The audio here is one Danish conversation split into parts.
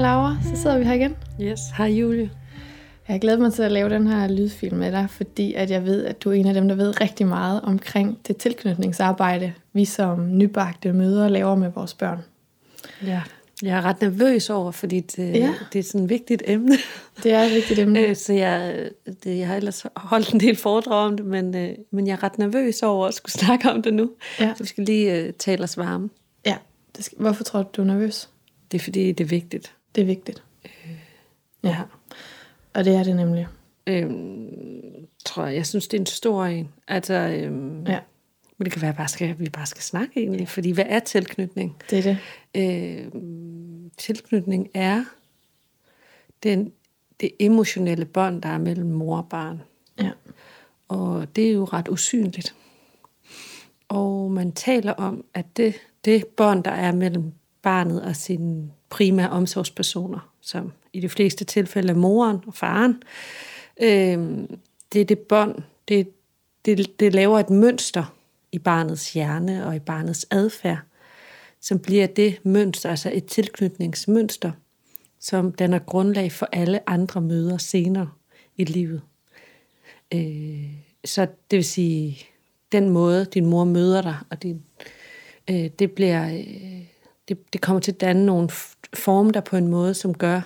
Laura, så sidder vi her igen. Yes, hej Julie. Jeg har glædet mig til at lave den her lydfilm med dig, fordi at jeg ved, at du er en af dem, der ved rigtig meget omkring det tilknytningsarbejde, vi som nybagte mødre laver med vores børn. Ja, jeg er ret nervøs over, fordi det, ja. det er sådan et vigtigt emne. Det er et vigtigt emne. Øh, så jeg, det, jeg har ellers holdt en del foredrag om det, men, øh, men jeg er ret nervøs over at skulle snakke om det nu. Ja. Så vi skal lige uh, tale os varme. Ja, det skal, hvorfor tror du, du er nervøs? Det er fordi, det er vigtigt. Det er vigtigt. Øh, ja. Og det er det nemlig. Øhm, tror jeg. Jeg synes, det er en stor en. Altså, øhm, ja. Men det kan være, at bare skal, vi bare skal snakke egentlig. Fordi hvad er tilknytning? Det er det. Øhm, tilknytning er den, det emotionelle bånd, der er mellem mor og barn. Ja. Og det er jo ret usynligt. Og man taler om, at det, det bånd, der er mellem barnet og sine primære omsorgspersoner, som i de fleste tilfælde er moren og faren, øh, det er det bånd, det, det, det laver et mønster i barnets hjerne og i barnets adfærd, som bliver det mønster, altså et tilknytningsmønster, som danner grundlag for alle andre møder senere i livet. Øh, så det vil sige, den måde, din mor møder dig, og din, øh, det bliver... Øh, det, det kommer til at danne nogle form der på en måde, som gør,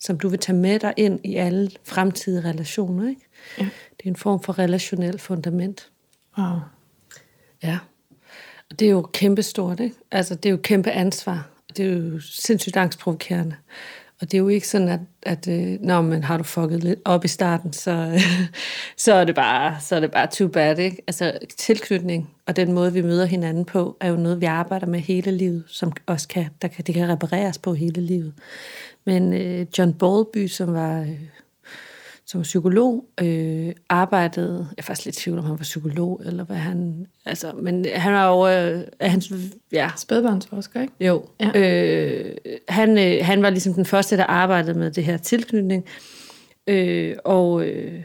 som du vil tage med dig ind i alle fremtidige relationer. Ikke? Ja. Det er en form for relationel fundament. Wow. Ja. Og det er jo kæmpestort, ikke? Altså, det er jo kæmpe ansvar. Det er jo sindssygt angstprovokerende. Og det er jo ikke sådan, at, at øh, når man har du fucket lidt op i starten, så, så, er det bare, så er det bare too bad. Ikke? Altså tilknytning og den måde, vi møder hinanden på, er jo noget, vi arbejder med hele livet, som også kan, der kan, det kan repareres på hele livet. Men øh, John Bowlby, som var øh, som psykolog, øh, arbejdede, jeg er faktisk lidt tvivl om, han var psykolog, eller hvad han, altså, men han var jo, øh, han, ja. Spædbarnsforsker, ikke? Jo. Ja. Øh, han, øh, han var ligesom den første, der arbejdede med det her tilknytning, øh, og, øh,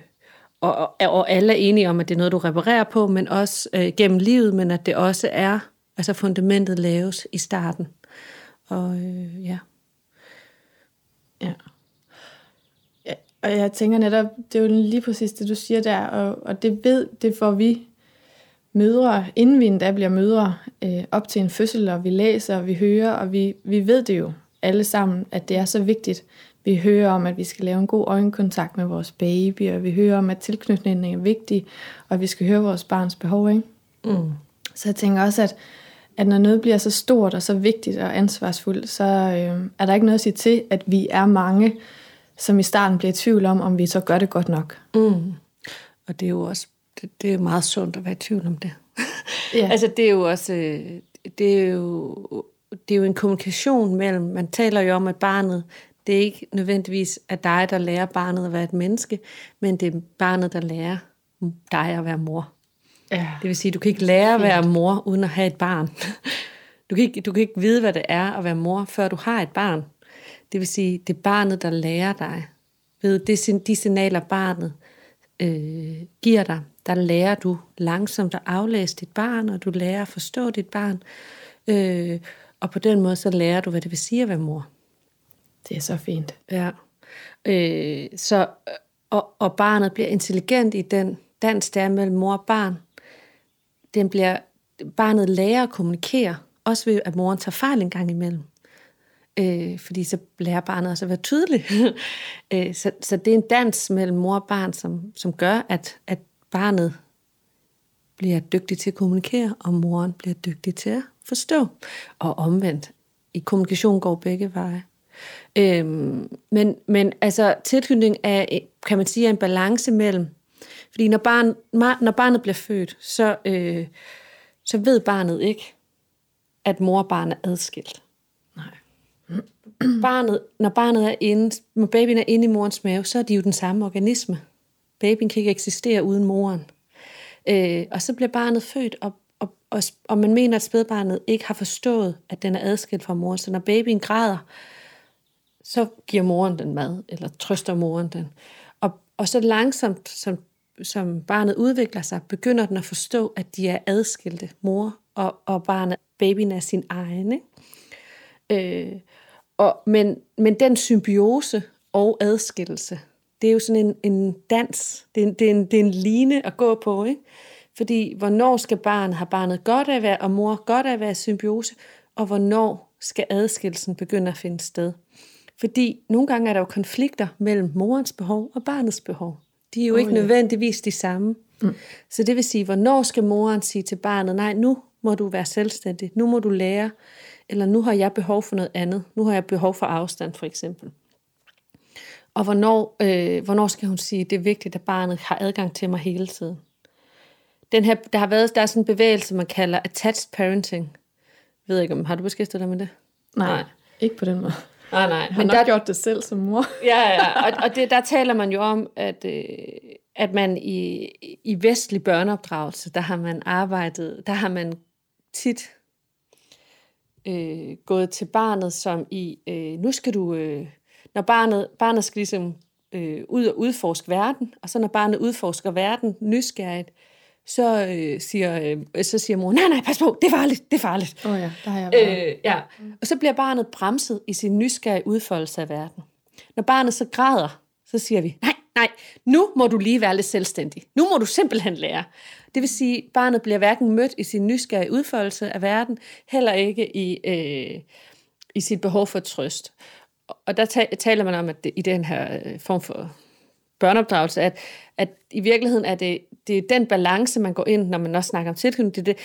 og, og alle er enige om, at det er noget, du reparerer på, men også øh, gennem livet, men at det også er, altså fundamentet laves i starten. Og øh. Ja. Og jeg tænker netop, det er jo lige præcis det, du siger der, og, og det ved, det får vi mødre, inden vi endda bliver mødre, øh, op til en fødsel, og vi læser, og vi hører, og vi, vi ved det jo alle sammen, at det er så vigtigt. Vi hører om, at vi skal lave en god øjenkontakt med vores baby, og vi hører om, at tilknytningen er vigtig, og at vi skal høre vores barns behov. Ikke? Mm. Så jeg tænker også, at, at når noget bliver så stort og så vigtigt og ansvarsfuldt, så øh, er der ikke noget at sige til, at vi er mange, som i starten bliver i tvivl om, om vi så gør det godt nok. Mm. Og det er jo også det, det er meget sundt at være i tvivl om det. Ja. altså det er jo også det er jo, det er jo en kommunikation mellem, man taler jo om, at barnet, det er ikke nødvendigvis at dig, der lærer barnet at være et menneske, men det er barnet, der lærer dig at være mor. Ja. Det vil sige, du kan ikke lære at være mor, uden at have et barn. Du kan, ikke, du kan ikke vide, hvad det er at være mor, før du har et barn. Det vil sige, det er barnet, der lærer dig. Ved det, de signaler, barnet øh, giver dig, der lærer du langsomt at aflæse dit barn, og du lærer at forstå dit barn. Øh, og på den måde, så lærer du, hvad det vil sige at være mor. Det er så fint. Ja. Øh, så, og, og barnet bliver intelligent i den dans, der er mellem mor og barn. Den bliver, barnet lærer at kommunikere, også ved, at moren tager fejl en gang imellem øh, fordi så lærer barnet også at være tydelig. øh, så, så det er en dans mellem mor og barn, som, som gør, at, at barnet bliver dygtig til at kommunikere, og moren bliver dygtig til at forstå. Og omvendt. I kommunikation går begge veje. Øhm, men, men altså, tilknytning er, kan man sige, er en balance mellem, fordi når, barn, når barnet bliver født, så, øh, så ved barnet ikke, at mor og barn er adskilt barnet, når barnet er inde, når babyen er inde i morens mave, så er de jo den samme organisme. Babyen kan ikke eksistere uden moren. Øh, og så bliver barnet født, og, og, og, og man mener, at spædbarnet ikke har forstået, at den er adskilt fra moren. Så når babyen græder, så giver moren den mad, eller trøster moren den. Og, og så langsomt, som, som barnet udvikler sig, begynder den at forstå, at de er adskilte, mor og, og barnet, babyen er sin egen. Ikke? Øh, og, men, men den symbiose og adskillelse, det er jo sådan en, en dans. Det er en, det, er en, det er en line at gå på, ikke? Fordi hvornår skal barnet, have barnet godt af at være, og mor godt af at være symbiose, og hvornår skal adskillelsen begynde at finde sted. Fordi nogle gange er der jo konflikter mellem morens behov og barnets behov. De er jo oh, ikke ja. nødvendigvis de samme. Mm. Så det vil sige, hvornår skal moren sige til barnet, nej, nu må du være selvstændig, nu må du lære, eller nu har jeg behov for noget andet, nu har jeg behov for afstand for eksempel. Og hvornår, øh, hvornår skal hun sige, det er vigtigt, at barnet har adgang til mig hele tiden. Den her, der har været der er sådan en bevægelse, man kalder attached parenting. Jeg ved ikke, om har du beskæftiget dig med det? Nej, nej. ikke på den måde. Nej, nej. Jeg har nok der, gjort det selv som mor. ja, ja, og, og det, der taler man jo om, at, øh, at man i, i vestlig børneopdragelse, der har man arbejdet, der har man tit øh, gået til barnet som i, øh, nu skal du, øh, når barnet, barnet skal ligesom øh, ud og udforske verden, og så når barnet udforsker verden nysgerrigt, så, øh, siger, øh, så siger mor, nej, nej, pas på, det er farligt, det er farligt. Oh ja, der har jeg været. Øh, ja. Og så bliver barnet bremset i sin nysgerrige udfoldelse af verden. Når barnet så græder, så siger vi, nej, nej, nu må du lige være lidt selvstændig. Nu må du simpelthen lære. Det vil sige, at barnet bliver hverken mødt i sin nysgerrige udfoldelse af verden, heller ikke i, øh, i sit behov for trøst. Og der taler man om, at det, i den her øh, form for børneopdragelse, at, at i virkeligheden er det, det er den balance, man går ind, når man også snakker om tilknytning. Det, det,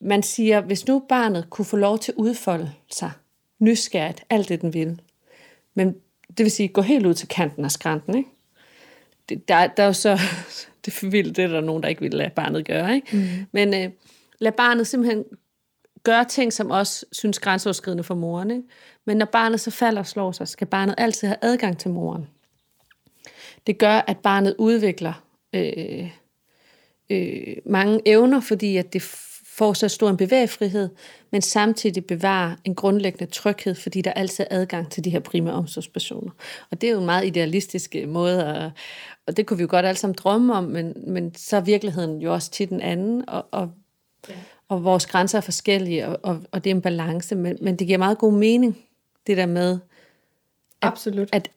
man siger, hvis nu barnet kunne få lov til at udfolde sig nysgerrigt, alt det den vil, men det vil sige gå helt ud til kanten af skrænten, ikke? Det, der, der er jo så, det er vildt, det er der nogen, der ikke vil lade barnet gøre, ikke? Mm. Men øh, lad barnet simpelthen gøre ting, som også synes grænseoverskridende for moren, ikke? Men når barnet så falder og slår sig, skal barnet altid have adgang til moren. Det gør, at barnet udvikler øh, øh, mange evner, fordi at det får så stor en bevægefrihed, men samtidig bevarer en grundlæggende tryghed, fordi der altid er adgang til de her primære omsorgspersoner. Og det er jo en meget idealistisk øh, måde, at, og det kunne vi jo godt alle sammen drømme om, men, men så er virkeligheden jo også til den anden, og, og, ja. og vores grænser er forskellige, og, og, og det er en balance, men, men det giver meget god mening, det der med, at, Absolut. at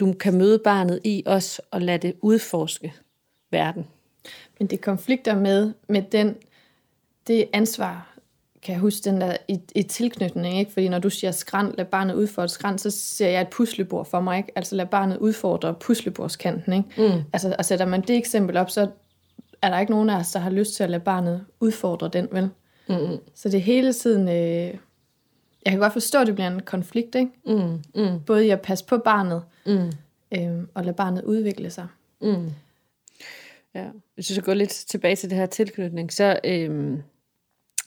du kan møde barnet i os og lade det udforske verden. Men det konflikter med, med den, det ansvar, kan jeg huske, den der i, i tilknytning, ikke? Fordi når du siger skrænd, lad barnet udfordre skrænd, så ser jeg et puslebord for mig, ikke? Altså lad barnet udfordre puslebordskanten, ikke? Mm. Altså, og sætter man det eksempel op, så er der ikke nogen af os, der har lyst til at lade barnet udfordre den, vel? Mm. Så det er hele tiden... Øh, jeg kan godt forstå, at det bliver en konflikt, ikke? Mm. Mm. Både i at passe på barnet, mm. øh, og lade barnet udvikle sig. Mm. Ja. Hvis du så går lidt tilbage til det her tilknytning, så, øhm,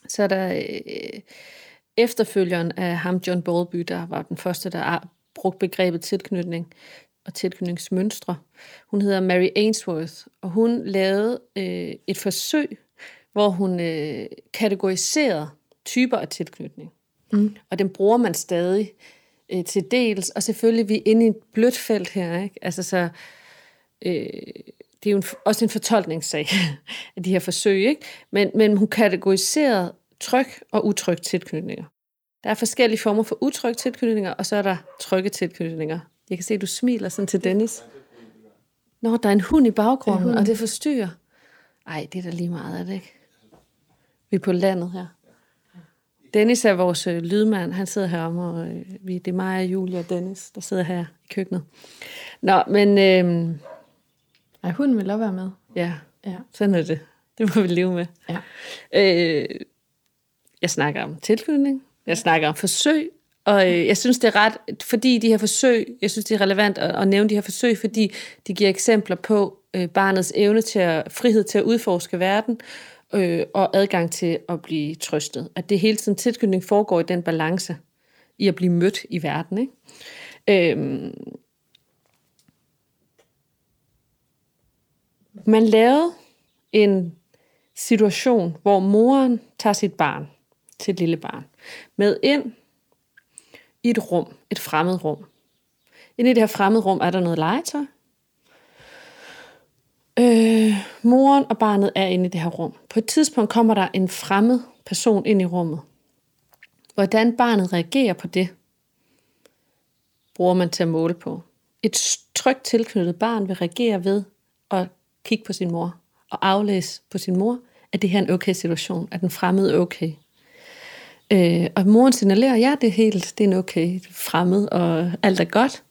så er der øh, efterfølgeren af ham, John Bowlby, der var den første, der brugte begrebet tilknytning og tilknytningsmønstre. Hun hedder Mary Ainsworth, og hun lavede øh, et forsøg, hvor hun øh, kategoriserede typer af tilknytning. Mm. Og den bruger man stadig øh, til dels, og selvfølgelig vi er inde i et blødt felt her, ikke? Altså så... Øh, det er jo en, også en fortolkningssag af de her forsøg, ikke? Men, men hun kategoriserede tryg og utryg tilknytninger. Der er forskellige former for utryg tilknytninger, og så er der trygge tilknytninger. Jeg kan se, at du smiler sådan til Dennis. Nå, der er en hund i baggrunden, det og det forstyrrer. Ej, det er da lige meget, er det ikke? Vi er på landet her. Dennis er vores øh, lydmand. Han sidder her om, og øh, vi, det er mig Julia og Dennis, der sidder her i køkkenet. Nå, men øh, ej, hun vil også være med. Ja, ja. sådan er det. Det må vi leve med. Ja. Øh, jeg snakker om tilknytning, jeg snakker om forsøg, og øh, jeg synes, det er ret, fordi de her forsøg, jeg synes, det er relevant at, at nævne de her forsøg, fordi de giver eksempler på øh, barnets evne til at, frihed til at udforske verden, øh, og adgang til at blive trøstet. At det hele tiden tilknytning foregår i den balance, i at blive mødt i verden. Ikke? Øh, Man lavede en situation, hvor moren tager sit barn, til et lille barn, med ind i et rum, et fremmed rum. Inde i det her fremmede rum er der noget legetøj. Øh, moren og barnet er inde i det her rum. På et tidspunkt kommer der en fremmed person ind i rummet. Hvordan barnet reagerer på det, bruger man til at måle på. Et trygt tilknyttet barn vil reagere ved at kigge på sin mor og aflæse på sin mor, at det her er en okay situation, at den fremmede er okay. Øh, og moren signalerer, ja, det er helt, det er en okay fremmed, og alt er godt.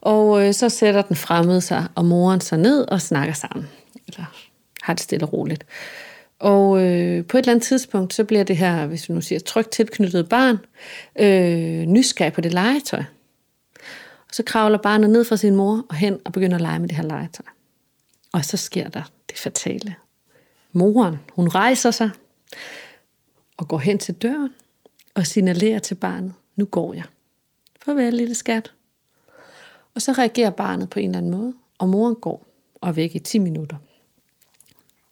Og øh, så sætter den fremmede sig og moren sig ned og snakker sammen. Eller har det stille og roligt. Og øh, på et eller andet tidspunkt, så bliver det her, hvis vi nu siger, trygt tilknyttet barn, øh, nysgerrig på det legetøj. Og så kravler barnet ned fra sin mor og hen og begynder at lege med det her legetøj. Og så sker der det fatale. Moren, hun rejser sig og går hen til døren og signalerer til barnet, nu går jeg. Farvel, lille skat. Og så reagerer barnet på en eller anden måde, og moren går og er væk i 10 minutter.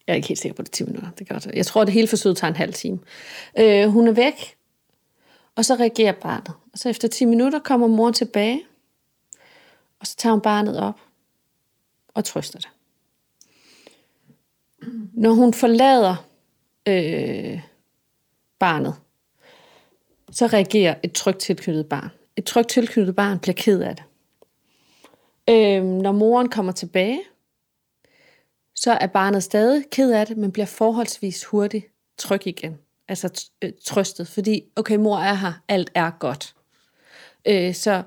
Jeg er ikke helt sikker på det 10 minutter. Det gør det. Jeg tror, det hele forsøget tager en halv time. Øh, hun er væk, og så reagerer barnet. Og så efter 10 minutter kommer moren tilbage, og så tager hun barnet op og trøster det. Når hun forlader øh, barnet, så reagerer et trygt tilknyttet barn. Et trygt tilknyttet barn bliver ked af det. Øh, når moren kommer tilbage, så er barnet stadig ked af det, men bliver forholdsvis hurtigt tryg igen. Altså øh, trøstet, fordi, okay, mor er her, alt er godt. Øh, så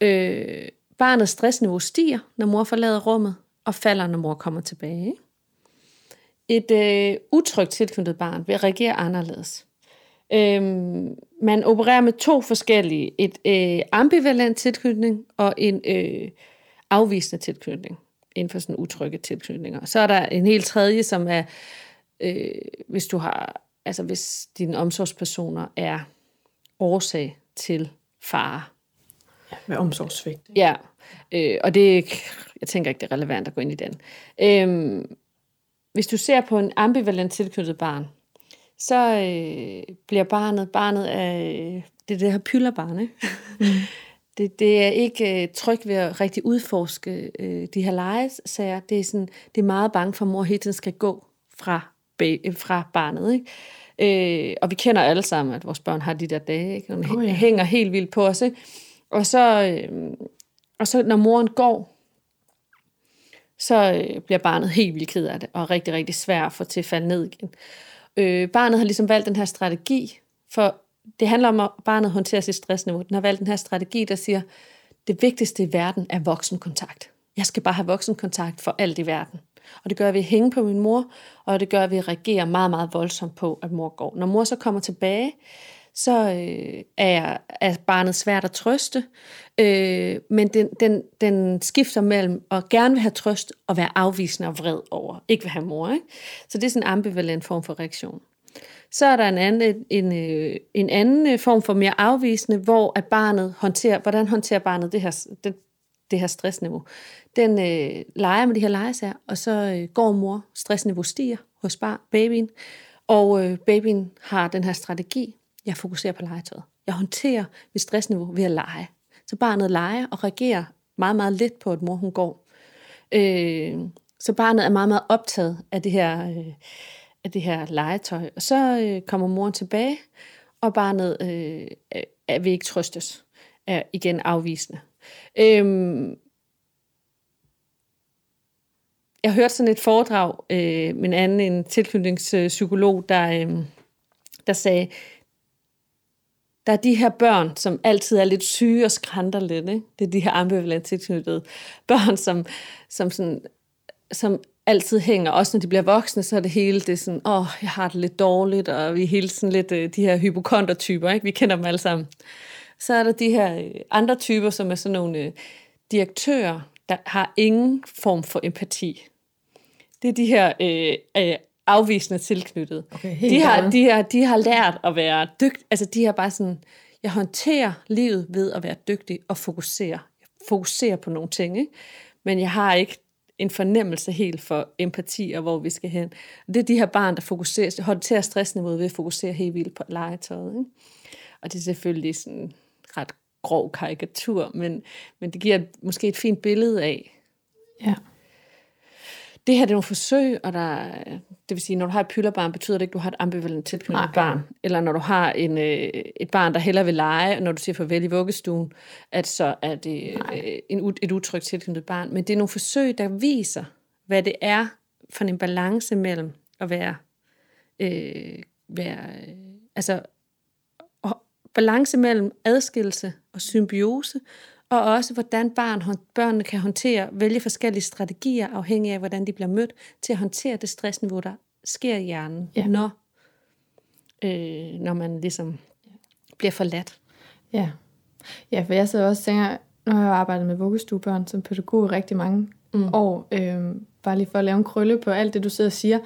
øh, barnets stressniveau stiger, når mor forlader rummet, og falder, når mor kommer tilbage. Et øh, utrygt tilknyttet barn vil reagere anderledes. Øhm, man opererer med to forskellige, et øh, ambivalent tilknytning og en øh, afvisende tilknytning inden for sådan utrygge tilknytninger. Så er der en helt tredje, som er, øh, hvis du har, altså hvis dine omsorgspersoner er årsag til fare. Ja, med omsorgssvigt. Ja, øh, og det, jeg tænker ikke, det er relevant at gå ind i den. Øh, hvis du ser på en ambivalent tilknyttet barn, så øh, bliver barnet, barnet af, det er det her pyllerbarn, ikke? Mm. Det, det er ikke øh, tryg ved at rigtig udforske øh, de her legesager. Det er, sådan, det er meget bange for, at mor hele tiden skal gå fra, øh, fra barnet. Ikke? Øh, og vi kender alle sammen, at vores børn har de der dage, ikke? Og oh, ja. hænger helt vildt på os. Ikke? Og, så, øh, og så når moren går, så øh, bliver barnet helt vildt ked af det, og rigtig, rigtig svært at få til at falde ned igen. Øh, barnet har ligesom valgt den her strategi, for det handler om, at barnet håndterer sit stressniveau. Den har valgt den her strategi, der siger, det vigtigste i verden er voksenkontakt. Jeg skal bare have voksenkontakt for alt i verden. Og det gør, at vi hænge på min mor, og det gør, at vi meget, meget voldsomt på, at mor går. Når mor så kommer tilbage, så øh, er, er barnet svært at trøste, øh, men den, den, den skifter mellem at gerne vil have trøst og være afvisende og vred over, ikke vil have mor. Ikke? Så det er sådan en ambivalent form for reaktion. Så er der en anden, en, en øh, anden øh, form for mere afvisende, hvor at barnet håndterer, hvordan håndterer barnet det her, det, det her stressniveau. Den øh, leger med de her legesager, og så øh, går mor, stressniveau stiger hos bar, babyen, og øh, babyen har den her strategi, jeg fokuserer på legetøjet. Jeg håndterer mit stressniveau ved at lege. Så barnet leger og reagerer meget, meget lidt på, at mor hun går. Øh, så barnet er meget, meget optaget af det her... Øh, af det her legetøj. Og så øh, kommer moren tilbage, og barnet øh, er, vil ikke trøstes. Er igen afvisende. Øhm, jeg hørte sådan et foredrag øh, med en anden en tilknytningspsykolog, der, øh, der sagde, der er de her børn, som altid er lidt syge og skrænter lidt. Ikke? Det er de her ambivalent tilknyttede børn, som, som, sådan, som altid hænger. Også når de bliver voksne, så er det hele det sådan, åh, oh, jeg har det lidt dårligt, og vi er hele sådan lidt øh, de her hypokontertyper, ikke? Vi kender dem alle sammen. Så er der de her øh, andre typer, som er sådan nogle øh, direktører, der har ingen form for empati. Det er de her øh, afvisende tilknyttet. Okay, de, har, de, har, de har lært at være dygtige. Altså, de har bare sådan, jeg håndterer livet ved at være dygtig og fokusere. Jeg fokuserer på nogle ting, ikke? men jeg har ikke en fornemmelse helt for empati og hvor vi skal hen. Det er de her barn, der fokuserer, håndterer stressniveauet ved at fokusere helt vildt på legetøjet. Ikke? Og det er selvfølgelig sådan ret grov karikatur, men, men det giver måske et fint billede af. Ja. Det her det er nogle forsøg, og der, det vil sige, når du har et pylderbarn, betyder det ikke, at du har et ambivalent tilknyttet barn. Eller når du har en, øh, et barn, der hellere vil lege, og når du siger farvel i vuggestuen, at så er det øh, en, et utrygt tilknyttet barn. Men det er nogle forsøg, der viser, hvad det er for en balance mellem at være, øh, være øh, altså balance mellem adskillelse og symbiose, og også hvordan barn, børnene kan håndtere, vælge forskellige strategier, afhængig af, hvordan de bliver mødt, til at håndtere det stressniveau, der sker i hjernen, ja. når, øh, når man ligesom bliver forladt. Ja. ja, for jeg sidder også og tænker, nu har jeg arbejdet med vuggestuebørn som pædagog i rigtig mange mm. år, øh, bare lige for at lave en krølle på alt det, du sidder og siger,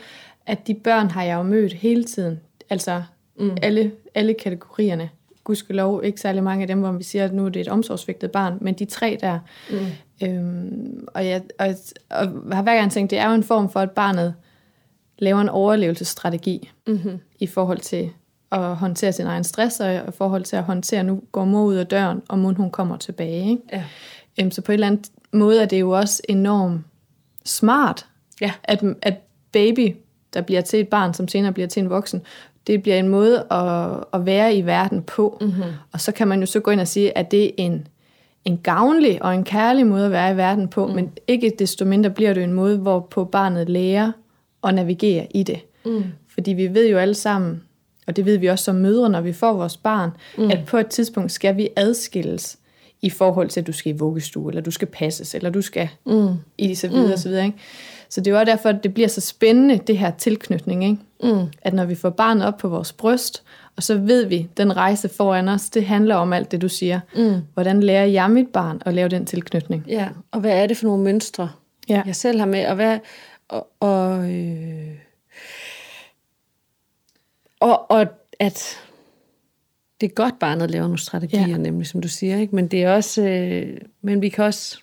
at de børn har jeg jo mødt hele tiden, altså mm. alle, alle kategorierne gudskelov ikke særlig mange af dem, hvor vi siger, at nu er det et omsorgsvigtet barn, men de tre der. Mm. Øhm, og, jeg, og, og har hver gang tænkt, det er jo en form for, at barnet laver en overlevelsesstrategi mm-hmm. i forhold til at håndtere sin egen stress, og i forhold til at håndtere, nu går mor ud af døren, og mor hun kommer tilbage. Ikke? Ja. Øhm, så på en eller anden måde er det jo også enormt smart, ja. at, at baby, der bliver til et barn, som senere bliver til en voksen, det bliver en måde at, at være i verden på. Mm-hmm. Og så kan man jo så gå ind og sige, at det er en, en gavnlig og en kærlig måde at være i verden på, mm. men ikke desto mindre bliver det en måde, hvorpå barnet lærer at navigere i det. Mm. Fordi vi ved jo alle sammen, og det ved vi også som mødre, når vi får vores barn, mm. at på et tidspunkt skal vi adskilles i forhold til, at du skal i vuggestue, eller du skal passes, eller du skal mm. i så videre, mm. så videre. Ikke? Så det er jo derfor, at det bliver så spændende, det her tilknytning. Ikke? Mm. At når vi får barnet op på vores bryst, og så ved vi, den rejse foran os, det handler om alt det, du siger. Mm. Hvordan lærer jeg mit barn at lave den tilknytning? Ja, og hvad er det for nogle mønstre, ja. jeg selv har med? Og, hvad, og, og, øh, og, og at det er godt barnet laver nogle strategier, ja. nemlig som du siger, ikke? men det er også, øh, men vi kan også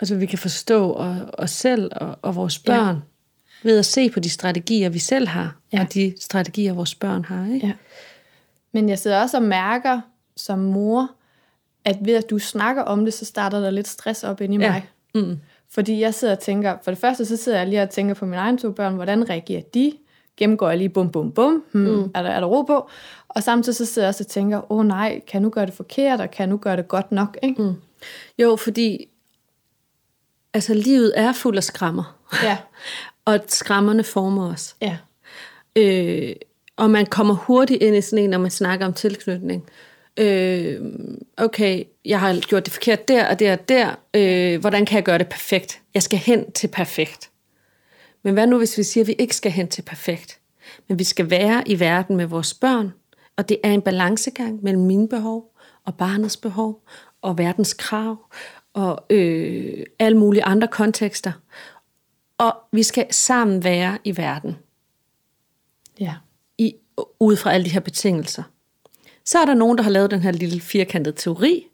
Altså vi kan forstå os selv og, og vores børn ja. ved at se på de strategier, vi selv har, ja. og de strategier, vores børn har. Ikke? Ja. Men jeg sidder også og mærker som mor, at ved at du snakker om det, så starter der lidt stress op ind i ja. mig. Mm. Fordi jeg sidder og tænker, for det første så sidder jeg lige og tænker på mine egne to børn, hvordan reagerer de? Gennemgår jeg lige bum bum bum, hmm, mm. er, der, er der ro på? Og samtidig så sidder jeg også og tænker, åh oh, nej, kan jeg nu gøre det forkert, og kan jeg nu gøre det godt nok? Ikke? Mm. Jo, fordi altså livet er fuld af skrammer. Ja. og skrammerne former os. Ja. Øh, og man kommer hurtigt ind i sådan en, når man snakker om tilknytning. Øh, okay, jeg har gjort det forkert der og der og der. Øh, hvordan kan jeg gøre det perfekt? Jeg skal hen til perfekt. Men hvad nu, hvis vi siger, at vi ikke skal hen til perfekt? Men vi skal være i verden med vores børn, og det er en balancegang mellem mine behov og barnets behov og verdens krav og øh, alle mulige andre kontekster. Og vi skal sammen være i verden. Ja. I, ud fra alle de her betingelser. Så er der nogen, der har lavet den her lille firkantede teori,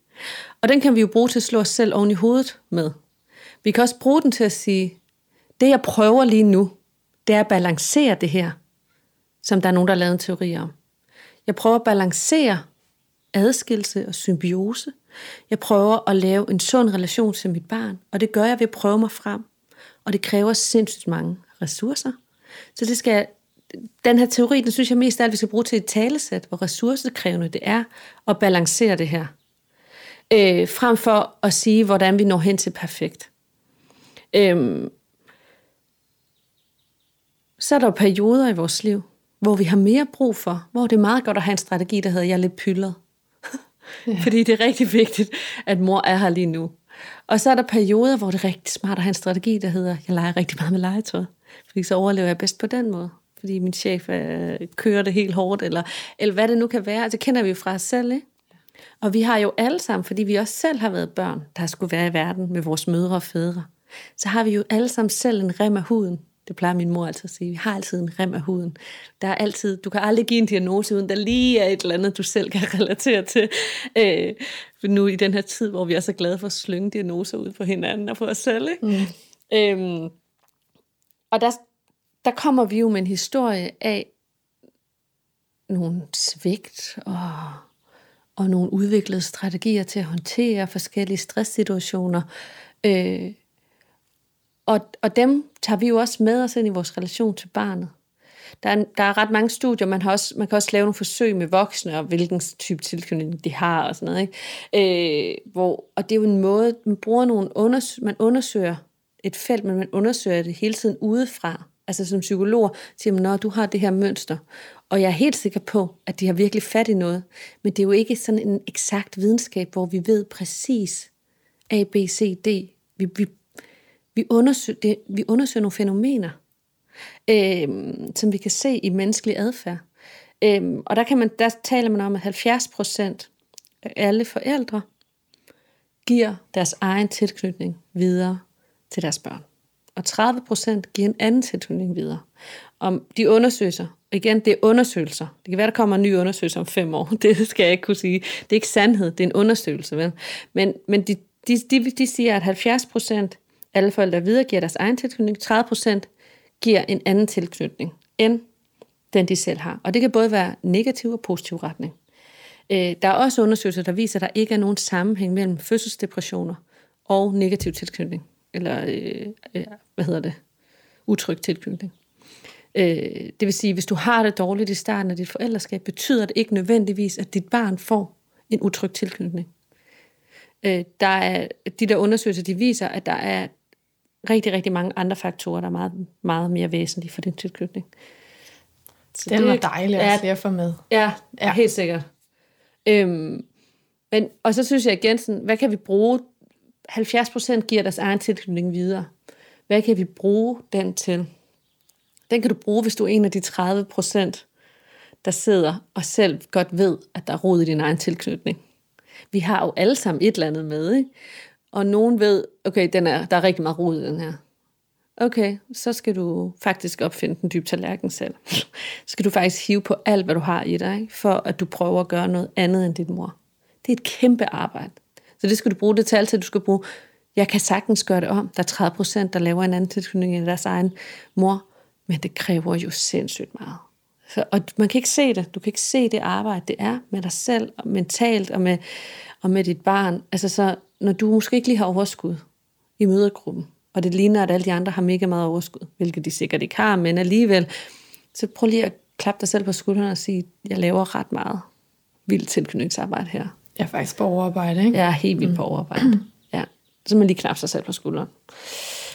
og den kan vi jo bruge til at slå os selv oven i hovedet med. Vi kan også bruge den til at sige, det jeg prøver lige nu, det er at balancere det her, som der er nogen, der har lavet en teori om. Jeg prøver at balancere adskillelse og symbiose – jeg prøver at lave en sund relation til mit barn, og det gør jeg ved at prøve mig frem. Og det kræver sindssygt mange ressourcer. Så det skal, den her teori, den synes jeg mest af alt, vi skal bruge til et talesæt, hvor ressourcekrævende det er at balancere det her. Øh, frem for at sige, hvordan vi når hen til perfekt. Øh, så er der jo perioder i vores liv, hvor vi har mere brug for, hvor det er meget godt at have en strategi, der hedder, jeg er lidt pyldet. Ja. Fordi det er rigtig vigtigt, at mor er her lige nu. Og så er der perioder, hvor det er rigtig smart at have en strategi, der hedder, jeg leger rigtig meget med legetøj. Fordi så overlever jeg bedst på den måde. Fordi min chef øh, kører det helt hårdt, eller, eller hvad det nu kan være. Altså, kender vi jo fra os selv, ikke? Og vi har jo alle sammen, fordi vi også selv har været børn, der skulle være i verden med vores mødre og fædre, så har vi jo alle sammen selv en rem af huden, det plejer min mor altid at sige. Vi har altid en rem af huden. Der er altid, du kan aldrig give en diagnose, uden der lige er et eller andet, du selv kan relatere til. Øh, nu i den her tid, hvor vi er så glade for at slynge diagnoser ud på hinanden og på os selv. Ikke? Mm. Øhm, og der, der kommer vi jo med en historie af nogle svigt og, og nogle udviklede strategier til at håndtere forskellige stresssituationer. Øh, og, og dem tager vi jo også med os ind i vores relation til barnet. Der er, der er ret mange studier, man, har også, man kan også lave nogle forsøg med voksne, og hvilken type tilknytning de har og sådan noget. Ikke? Øh, hvor, og det er jo en måde, man bruger nogle unders- man undersøger et felt, men man undersøger det hele tiden udefra. Altså som psykologer siger man, når du har det her mønster. Og jeg er helt sikker på, at de har virkelig fat i noget. Men det er jo ikke sådan en eksakt videnskab, hvor vi ved præcis A, B, C, D. Vi, vi, vi, undersøger, det, vi undersøger nogle fænomener, øh, som vi kan se i menneskelig adfærd. Øh, og der, kan man, der taler man om, at 70 procent af alle forældre giver deres egen tilknytning videre til deres børn. Og 30 procent giver en anden tilknytning videre. Om de undersøgelser, igen, det er undersøgelser. Det kan være, der kommer en ny undersøgelse om fem år. Det skal jeg ikke kunne sige. Det er ikke sandhed, det er en undersøgelse. Vel? Men, men de, de, de, de siger, at 70 procent alle forældre videregiver deres egen tilknytning. 30% giver en anden tilknytning end den, de selv har. Og det kan både være negativ og positiv retning. Øh, der er også undersøgelser, der viser, at der ikke er nogen sammenhæng mellem fødselsdepressioner og negativ tilknytning. Eller, øh, øh, hvad hedder det? Utryg tilknytning. Øh, det vil sige, hvis du har det dårligt i starten af dit forældreskab, betyder det ikke nødvendigvis, at dit barn får en utryg tilknytning. Øh, der er, de der undersøgelser, de viser, at der er rigtig, rigtig mange andre faktorer, der er meget, meget mere væsentlige for din tilknytning. Så Den det var dejligt at ja, få med. Ja, ja, helt sikkert. Øhm, men, og så synes jeg igen, sådan, hvad kan vi bruge? 70 procent giver deres egen tilknytning videre. Hvad kan vi bruge den til? Den kan du bruge, hvis du er en af de 30 procent, der sidder og selv godt ved, at der er rod i din egen tilknytning. Vi har jo alle sammen et eller andet med, ikke? Og nogen ved, okay, den er, der er rigtig meget rod i den her. Okay, så skal du faktisk opfinde den dybe tallerken selv. så skal du faktisk hive på alt, hvad du har i dig, for at du prøver at gøre noget andet end din mor. Det er et kæmpe arbejde. Så det skal du bruge det til. Du skal bruge, jeg kan sagtens gøre det om. Der er 30 procent, der laver en anden tilknytning end deres egen mor. Men det kræver jo sindssygt meget. Så, og man kan ikke se det. Du kan ikke se det arbejde, det er med dig selv, og mentalt og med, og med dit barn. Altså så, når du måske ikke lige har overskud i mødergruppen, og det ligner, at alle de andre har mega meget overskud, hvilket de sikkert ikke har, men alligevel, så prøv lige at klappe dig selv på skulderen og sige, jeg laver ret meget vildt tilknytningsarbejde her. Jeg er faktisk på overarbejde, ikke? Jeg er helt vildt mm. på overarbejde. Ja. Så man lige knapper sig selv på skulderen.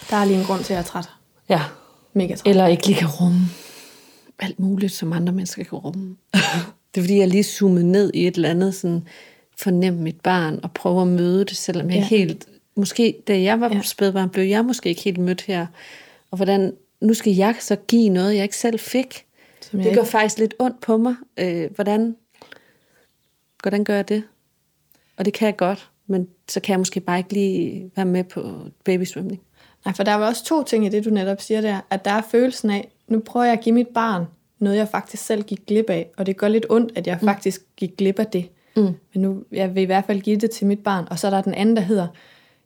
Der er lige en grund til, at jeg er træt. Ja. Mega træt. Eller ikke lige kan rumme alt muligt, som andre mennesker kan rumme. det er fordi, jeg lige zoomet ned i et eller andet, sådan fornemme mit barn og prøve at møde det, selvom jeg ja. helt... Måske, da jeg var ja. spædbarn, blev jeg måske ikke helt mødt her. Og hvordan... Nu skal jeg så give noget, jeg ikke selv fik. Som det går ikke... faktisk lidt ondt på mig. Øh, hvordan, hvordan gør jeg det? Og det kan jeg godt, men så kan jeg måske bare ikke lige være med på babysvømning. Nej, for der var også to ting i det, du netop siger der. At der er følelsen af, nu prøver jeg at give mit barn noget, jeg faktisk selv gik glip af. Og det gør lidt ondt, at jeg mm. faktisk gik glip af det. Mm. Men nu, jeg vil i hvert fald give det til mit barn. Og så er der den anden, der hedder,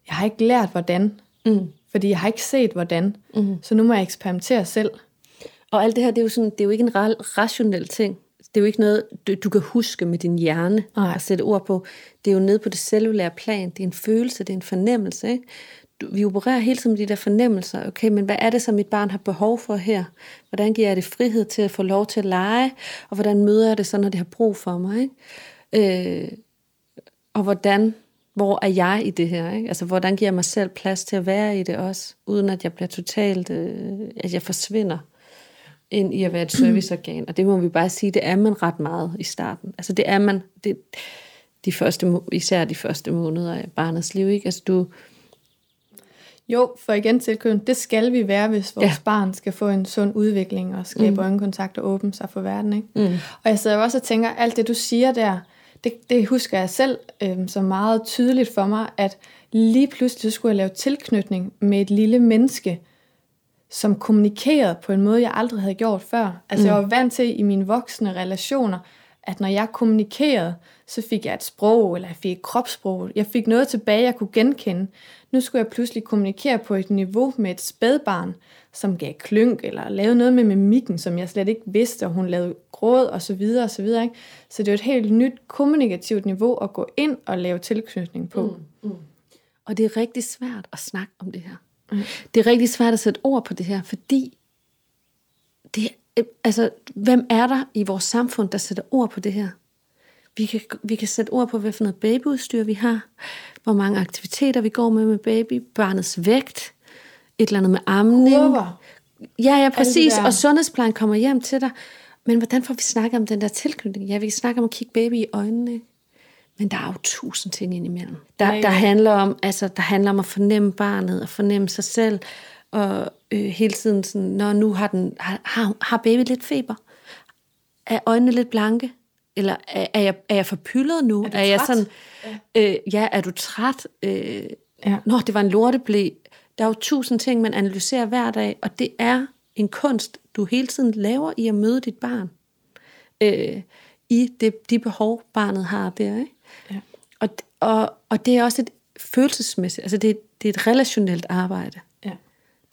jeg har ikke lært, hvordan. Mm. Fordi jeg har ikke set, hvordan. Mm. Så nu må jeg eksperimentere selv. Og alt det her, det er jo, sådan, det er jo ikke en rationel ting. Det er jo ikke noget, du, du kan huske med din hjerne Nej. at sætte ord på. Det er jo nede på det cellulære plan. Det er en følelse, det er en fornemmelse. Ikke? Vi opererer hele tiden med de der fornemmelser. Okay, men hvad er det, som mit barn har behov for her? Hvordan giver jeg det frihed til at få lov til at lege? Og hvordan møder jeg det så, når det har brug for mig? Ikke? Øh, og hvordan, hvor er jeg i det her? Ikke? Altså, hvordan giver jeg mig selv plads til at være i det også, uden at jeg bliver totalt, øh, at jeg forsvinder ind i at være et serviceorgan. Og det må vi bare sige, det er man ret meget i starten. Altså, det er man, det, de første, især de første måneder af barnets liv, ikke? Altså, du, jo, for igen tilkøben, det skal vi være, hvis vores ja. barn skal få en sund udvikling og skabe mm. øjenkontakt og åbne sig for verden. Ikke? Mm. Og jeg sidder også og tænker, alt det du siger der, det, det husker jeg selv øh, så meget tydeligt for mig, at lige pludselig skulle jeg lave tilknytning med et lille menneske, som kommunikerede på en måde, jeg aldrig havde gjort før. Altså mm. jeg var vant til i mine voksne relationer, at når jeg kommunikerede, så fik jeg et sprog, eller jeg fik et kropssprog. Jeg fik noget tilbage, jeg kunne genkende. Nu skulle jeg pludselig kommunikere på et niveau med et spædbarn, som gav klønk, eller lavede noget med mimikken, som jeg slet ikke vidste, og hun lavede gråd, og så videre, og så videre. Ikke? Så det er et helt nyt kommunikativt niveau at gå ind og lave tilknytning på. Mm, mm. Og det er rigtig svært at snakke om det her. Det er rigtig svært at sætte ord på det her, fordi det, altså, hvem er der i vores samfund, der sætter ord på det her? Vi kan, vi kan sætte ord på, hvad for noget babyudstyr vi har, hvor mange aktiviteter vi går med med baby, barnets vægt, et eller andet med amning. Kurver. Ja, ja, præcis. Og sundhedsplejen kommer hjem til dig. Men hvordan får vi snakket om den der tilknytning? Ja, vi kan snakke om at kigge baby i øjnene. Men der er jo tusind ting indimellem. Der, der, handler om, altså, der handler om at fornemme barnet, og fornemme sig selv, og øh, hele tiden sådan, når nu har, den, har, har, har baby lidt feber? Er øjnene lidt blanke? Eller er, er, jeg, er jeg forpyllet nu? Er du jeg sådan, øh, ja, er du træt? Øh, Ja. Nå, det var en lorteblæ. Der er jo tusind ting, man analyserer hver dag, og det er en kunst, du hele tiden laver i at møde dit barn. Øh, I det, de behov, barnet har der. Ikke? Ja. Og, og, og det er også et følelsesmæssigt, altså det, er- det er et relationelt arbejde.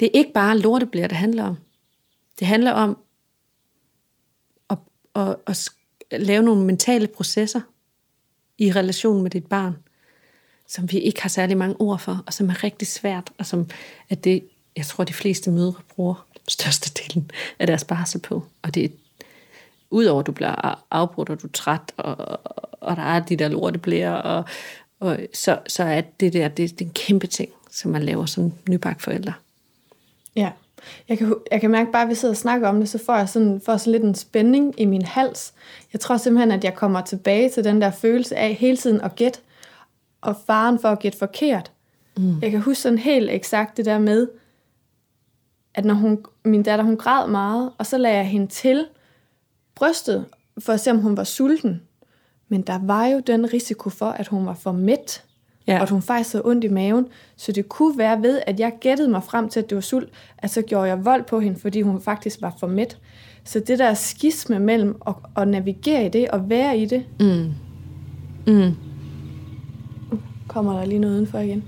Det er ikke bare lorteblære, det handler om. Det handler om at, at, at lave nogle mentale processer i relation med dit barn, som vi ikke har særlig mange ord for, og som er rigtig svært, og som er det, jeg tror, de fleste mødre bruger størstedelen af deres barsel på. Og det er, udover at du bliver afbrudt, og du er træt, og, og der er de der lorteblære, og, og så, så er det der, det, det er en kæmpe ting, som man laver som nybagt forældre. Ja. Jeg kan, jeg kan mærke bare, at vi sidder og snakker om det, så får jeg sådan, får sådan lidt en spænding i min hals. Jeg tror simpelthen, at jeg kommer tilbage til den der følelse af hele tiden at gætte, og faren for at gætte forkert. Mm. Jeg kan huske sådan helt eksakt det der med, at når hun, min datter hun græd meget, og så lagde jeg hende til brystet, for at se, om hun var sulten. Men der var jo den risiko for, at hun var for mæt, Ja. og at hun faktisk havde ondt i maven. Så det kunne være ved, at jeg gættede mig frem til, at det var sult, at så gjorde jeg vold på hende, fordi hun faktisk var for mæt. Så det der skisme mellem at, at navigere i det og være i det, Mm. Mm. kommer der lige noget udenfor igen.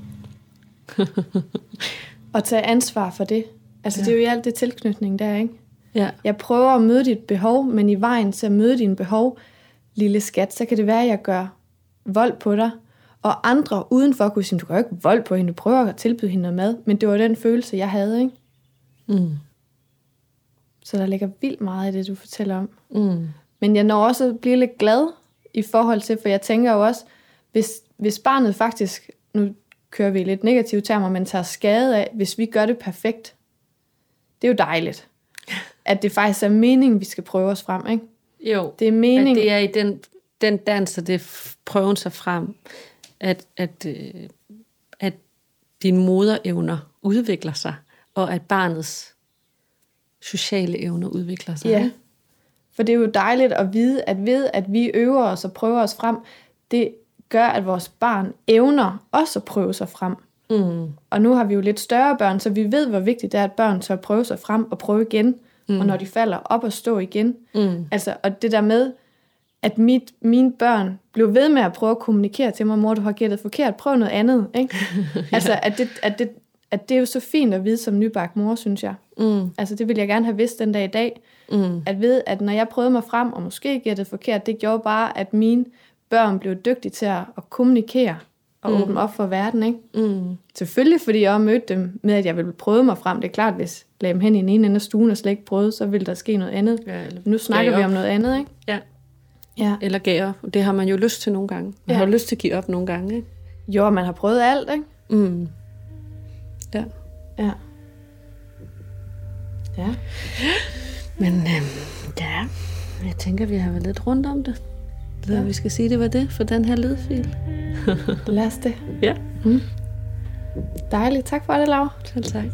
og tage ansvar for det. Altså ja. det er jo i alt det tilknytning der, ikke? Ja. Jeg prøver at møde dit behov, men i vejen til at møde dine behov, lille skat, så kan det være, at jeg gør vold på dig. Og andre udenfor kunne sige, du gør ikke vold på hende, du prøver at tilbyde hende noget mad. Men det var den følelse, jeg havde, ikke? Mm. Så der ligger vildt meget i det, du fortæller om. Mm. Men jeg når også at blive lidt glad i forhold til, for jeg tænker jo også, hvis, hvis barnet faktisk, nu kører vi i lidt negative termer, men tager skade af, hvis vi gør det perfekt, det er jo dejligt. At det faktisk er meningen, vi skal prøve os frem, ikke? Jo, Det er meningen. at det er i den, den dans, og det prøven sig frem, at, at, øh, at dine moderevner udvikler sig, og at barnets sociale evner udvikler sig. Ja. ikke? For det er jo dejligt at vide, at ved at vi øver os og prøver os frem, det gør, at vores barn evner også at prøve sig frem. Mm. Og nu har vi jo lidt større børn, så vi ved, hvor vigtigt det er, at børn tør prøve sig frem og prøve igen. Mm. Og når de falder op og stå igen. Mm. Altså, og det der med, at mit, mine børn blev ved med at prøve at kommunikere til mig, mor, du har gættet forkert, prøv noget andet. Ikke? Altså, at det, at, det, at det er jo så fint at vide som nybagt mor, synes jeg. Mm. Altså, det vil jeg gerne have vidst den dag i dag. Mm. At ved, at når jeg prøvede mig frem, og måske gættede forkert, det gjorde bare, at mine børn blev dygtige til at, at kommunikere og mm. åbne op for verden. Ikke? Mm. Selvfølgelig, fordi jeg mødte dem med, at jeg ville prøve mig frem. Det er klart, hvis jeg lagde dem hen i den ene ende af stuen og slet ikke prøvede, så ville der ske noget andet. Ja, Nu snakker vi om noget andet, ikke? Ja, Ja. eller gav op. Det har man jo lyst til nogle gange. Man Ja. har lyst til at give op nogle gange. Ikke? Jo, man har prøvet alt, ikke? Mm. Ja. Ja. Ja. Men øh, ja, jeg tænker, vi har været lidt rundt om det. Så ja. vi skal sige, det var det for den her lydfil. Lad os det. Ja, Dejligt. Tak for det, Laura. selv tak.